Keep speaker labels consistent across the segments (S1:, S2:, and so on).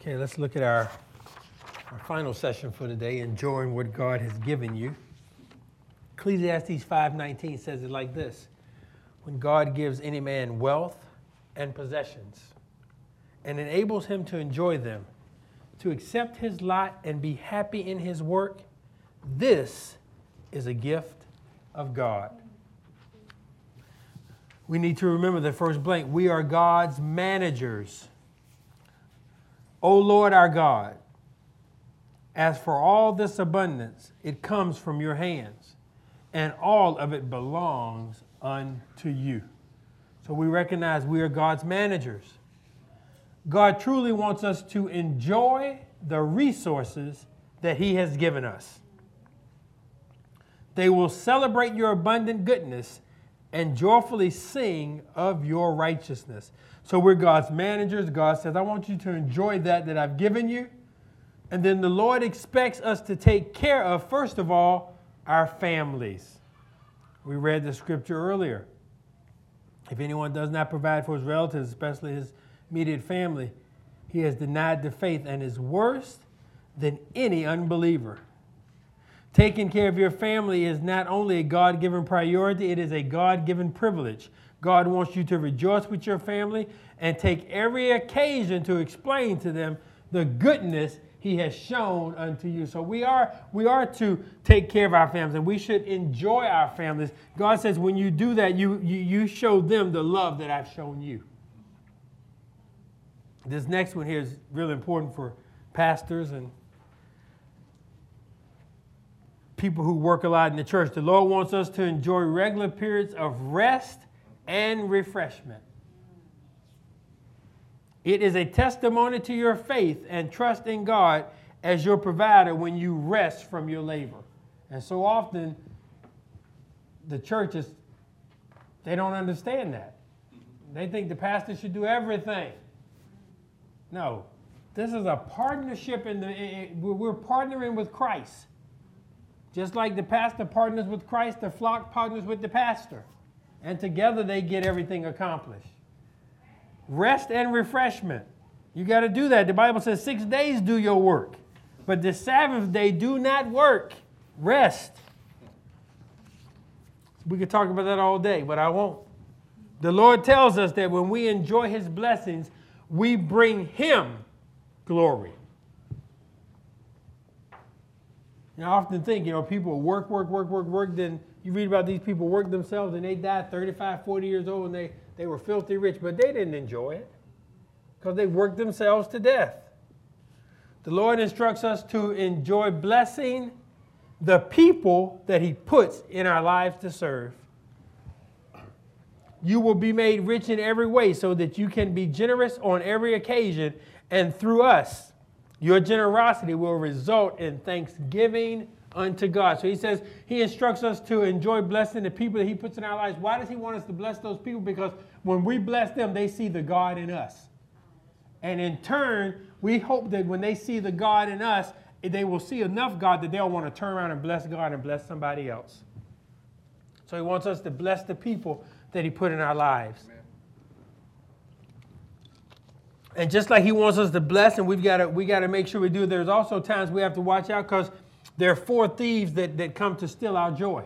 S1: Okay, let's look at our, our final session for today, enjoying what God has given you. Ecclesiastes 5:19 says it like this: When God gives any man wealth and possessions and enables him to enjoy them, to accept his lot and be happy in his work, this is a gift of God. We need to remember the first blank. We are God's managers. O Lord our God, as for all this abundance, it comes from your hands, and all of it belongs unto you. So we recognize we are God's managers. God truly wants us to enjoy the resources that He has given us. They will celebrate your abundant goodness and joyfully sing of your righteousness. So we're God's managers. God says, I want you to enjoy that that I've given you. And then the Lord expects us to take care of, first of all, our families. We read the scripture earlier. If anyone does not provide for his relatives, especially his immediate family, he has denied the faith and is worse than any unbeliever. Taking care of your family is not only a God given priority, it is a God given privilege. God wants you to rejoice with your family and take every occasion to explain to them the goodness he has shown unto you. So we are we are to take care of our families and we should enjoy our families. God says when you do that, you you, you show them the love that I've shown you. This next one here is really important for pastors and people who work a lot in the church. The Lord wants us to enjoy regular periods of rest and refreshment. It is a testimony to your faith and trust in God as your provider when you rest from your labor. And so often, the churches, they don't understand that. They think the pastor should do everything. No, this is a partnership in the, we're partnering with Christ. Just like the pastor partners with Christ, the flock partners with the pastor and together they get everything accomplished. Rest and refreshment. You got to do that. The Bible says six days do your work, but the Sabbath day do not work. Rest. We could talk about that all day, but I won't. The Lord tells us that when we enjoy His blessings, we bring Him glory. And I often think, you know, people work, work, work, work, work, then you read about these people work themselves and they died 35, 40 years old and they, they were filthy rich, but they didn't enjoy it because they worked themselves to death. The Lord instructs us to enjoy blessing the people that He puts in our lives to serve. You will be made rich in every way so that you can be generous on every occasion, and through us, your generosity will result in thanksgiving unto God. So he says he instructs us to enjoy blessing the people that he puts in our lives. Why does he want us to bless those people? Because when we bless them, they see the God in us. And in turn, we hope that when they see the God in us, they will see enough God that they'll want to turn around and bless God and bless somebody else. So he wants us to bless the people that he put in our lives. Amen. And just like he wants us to bless, and we've got to we got to make sure we do. There's also times we have to watch out because there are four thieves that, that come to steal our joy.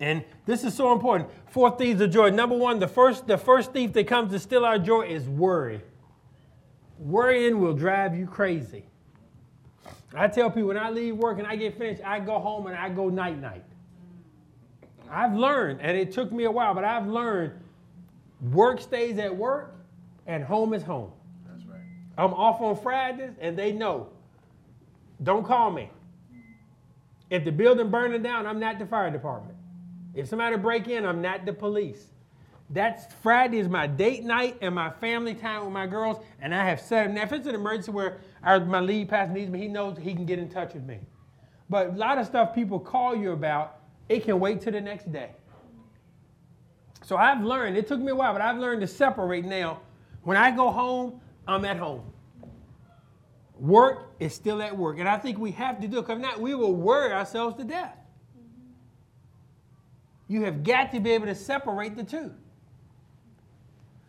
S1: And this is so important. Four thieves of joy. Number one, the first, the first thief that comes to steal our joy is worry. Worrying will drive you crazy. I tell people when I leave work and I get finished, I go home and I go night night. I've learned, and it took me a while, but I've learned work stays at work and home is home. That's right. I'm off on Fridays and they know don't call me. If the building burning down, I'm not the fire department. If somebody break in, I'm not the police. That's Friday is my date night and my family time with my girls, and I have set Now, if it's an emergency where our, my lead pastor needs me, he knows he can get in touch with me. But a lot of stuff people call you about, it can wait till the next day. So I've learned, it took me a while, but I've learned to separate now. When I go home, I'm at home. Work is still at work. And I think we have to do it because not, we will worry ourselves to death. You have got to be able to separate the two.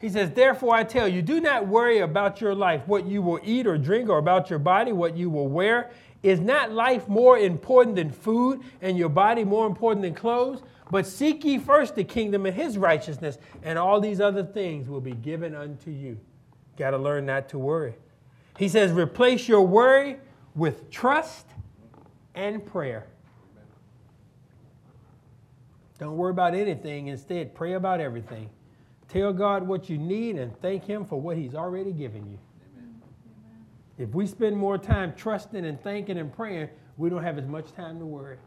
S1: He says, Therefore I tell you, do not worry about your life, what you will eat or drink, or about your body, what you will wear. Is not life more important than food, and your body more important than clothes? But seek ye first the kingdom and his righteousness, and all these other things will be given unto you. Got to learn not to worry. He says, replace your worry with trust and prayer. Don't worry about anything. Instead, pray about everything. Tell God what you need and thank Him for what He's already given you. If we spend more time trusting and thanking and praying, we don't have as much time to worry.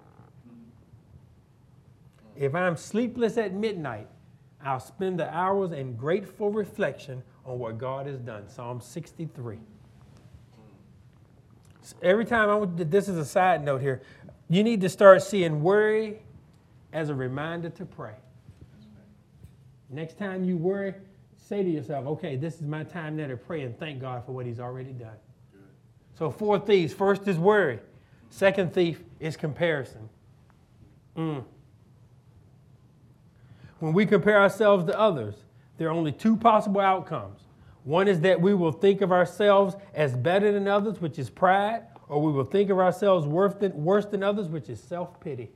S1: If I'm sleepless at midnight, I'll spend the hours in grateful reflection on what God has done. Psalm 63. Every time I this is a side note here, you need to start seeing worry as a reminder to pray. Next time you worry, say to yourself, okay, this is my time now to pray and thank God for what He's already done. So, four thieves. First is worry, second thief is comparison. Mm. When we compare ourselves to others, there are only two possible outcomes. One is that we will think of ourselves as better than others, which is pride, or we will think of ourselves worse than, worse than others, which is self pity.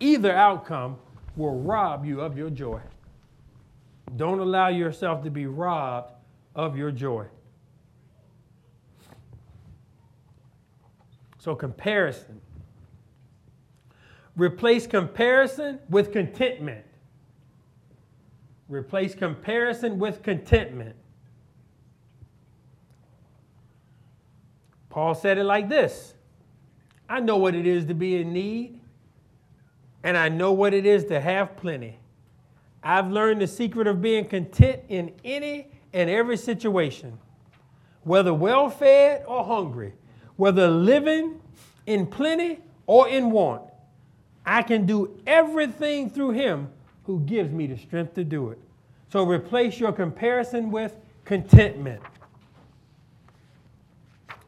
S1: Either outcome will rob you of your joy. Don't allow yourself to be robbed of your joy. So, comparison. Replace comparison with contentment. Replace comparison with contentment. Paul said it like this I know what it is to be in need and I know what it is to have plenty. I've learned the secret of being content in any and every situation, whether well fed or hungry, whether living in plenty or in want. I can do everything through Him who gives me the strength to do it. So replace your comparison with contentment.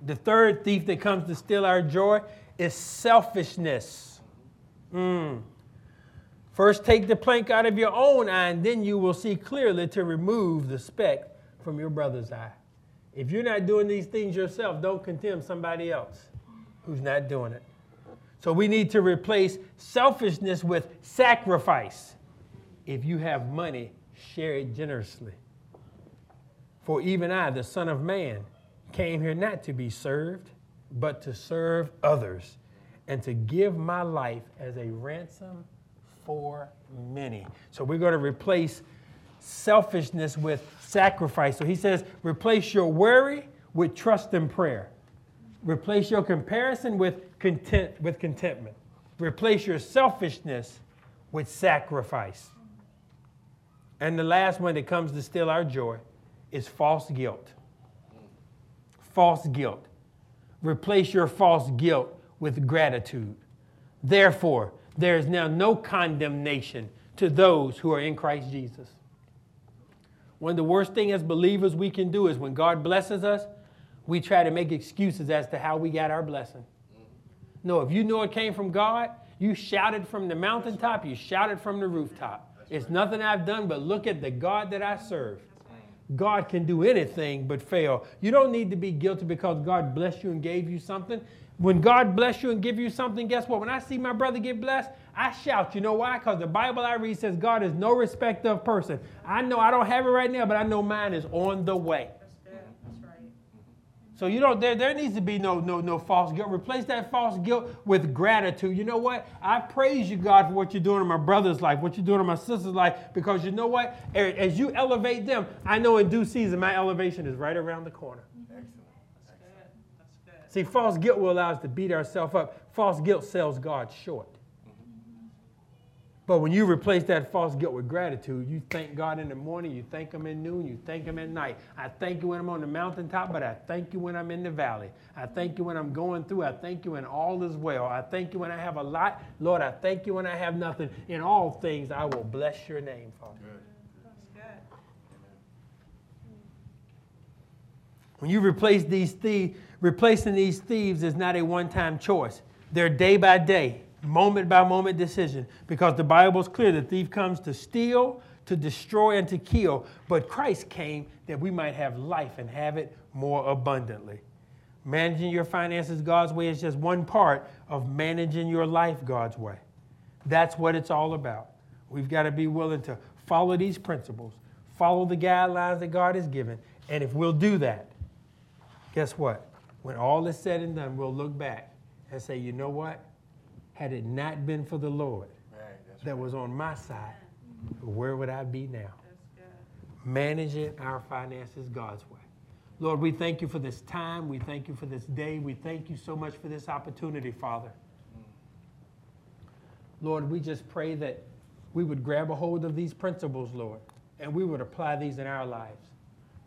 S1: The third thief that comes to steal our joy is selfishness. Mm. First, take the plank out of your own eye, and then you will see clearly to remove the speck from your brother's eye. If you're not doing these things yourself, don't condemn somebody else who's not doing it. So we need to replace selfishness with sacrifice. If you have money, share it generously. For even I, the Son of Man, came here not to be served, but to serve others and to give my life as a ransom for many. So we're going to replace selfishness with sacrifice. So he says, replace your worry with trust and prayer. Replace your comparison with content with contentment. Replace your selfishness with sacrifice. And the last one that comes to steal our joy is false guilt. False guilt. Replace your false guilt with gratitude. Therefore, there is now no condemnation to those who are in Christ Jesus. One of the worst things as believers we can do is when God blesses us, we try to make excuses as to how we got our blessing. No, if you know it came from God, you shouted from the mountaintop, you shouted from the rooftop. It's nothing I've done but look at the God that I serve. God can do anything but fail. You don't need to be guilty because God blessed you and gave you something. When God bless you and give you something, guess what? When I see my brother get blessed, I shout. You know why? Because the Bible I read says God is no respect of person. I know I don't have it right now, but I know mine is on the way. So you know there, there needs to be no no no false guilt. Replace that false guilt with gratitude. You know what? I praise you, God, for what you're doing in my brother's life, what you're doing in my sister's life, because you know what? As you elevate them, I know in due season my elevation is right around the corner. See, false guilt will allow us to beat ourselves up. False guilt sells God short. But when you replace that false guilt with gratitude, you thank God in the morning, you thank Him in noon, you thank Him at night. I thank you when I'm on the mountaintop, but I thank you when I'm in the valley. I thank you when I'm going through. I thank you when all is well. I thank you when I have a lot. Lord, I thank you when I have nothing. In all things, I will bless your name, Father. Good. When you replace these thieves, replacing these thieves is not a one time choice, they're day by day, moment by moment decision because the Bible is clear the thief comes to steal, to destroy and to kill, but Christ came that we might have life and have it more abundantly. Managing your finances God's way is just one part of managing your life God's way. That's what it's all about. We've got to be willing to follow these principles, follow the guidelines that God has given. And if we'll do that, guess what? When all is said and done, we'll look back and say, you know what? Had it not been for the Lord right, that right. was on my side, where would I be now? Managing our finances God's way. Lord, we thank you for this time. We thank you for this day. We thank you so much for this opportunity, Father. Mm. Lord, we just pray that we would grab a hold of these principles, Lord, and we would apply these in our lives.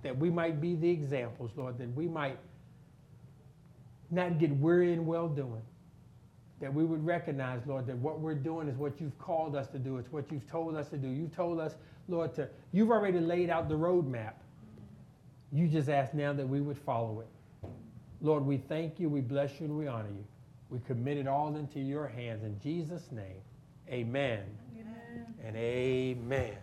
S1: That we might be the examples, Lord, that we might not get weary in well doing. That we would recognize, Lord, that what we're doing is what you've called us to do. It's what you've told us to do. You've told us, Lord, to you've already laid out the roadmap. You just ask now that we would follow it. Lord, we thank you, we bless you, and we honor you. We commit it all into your hands. In Jesus' name, amen, amen. and amen.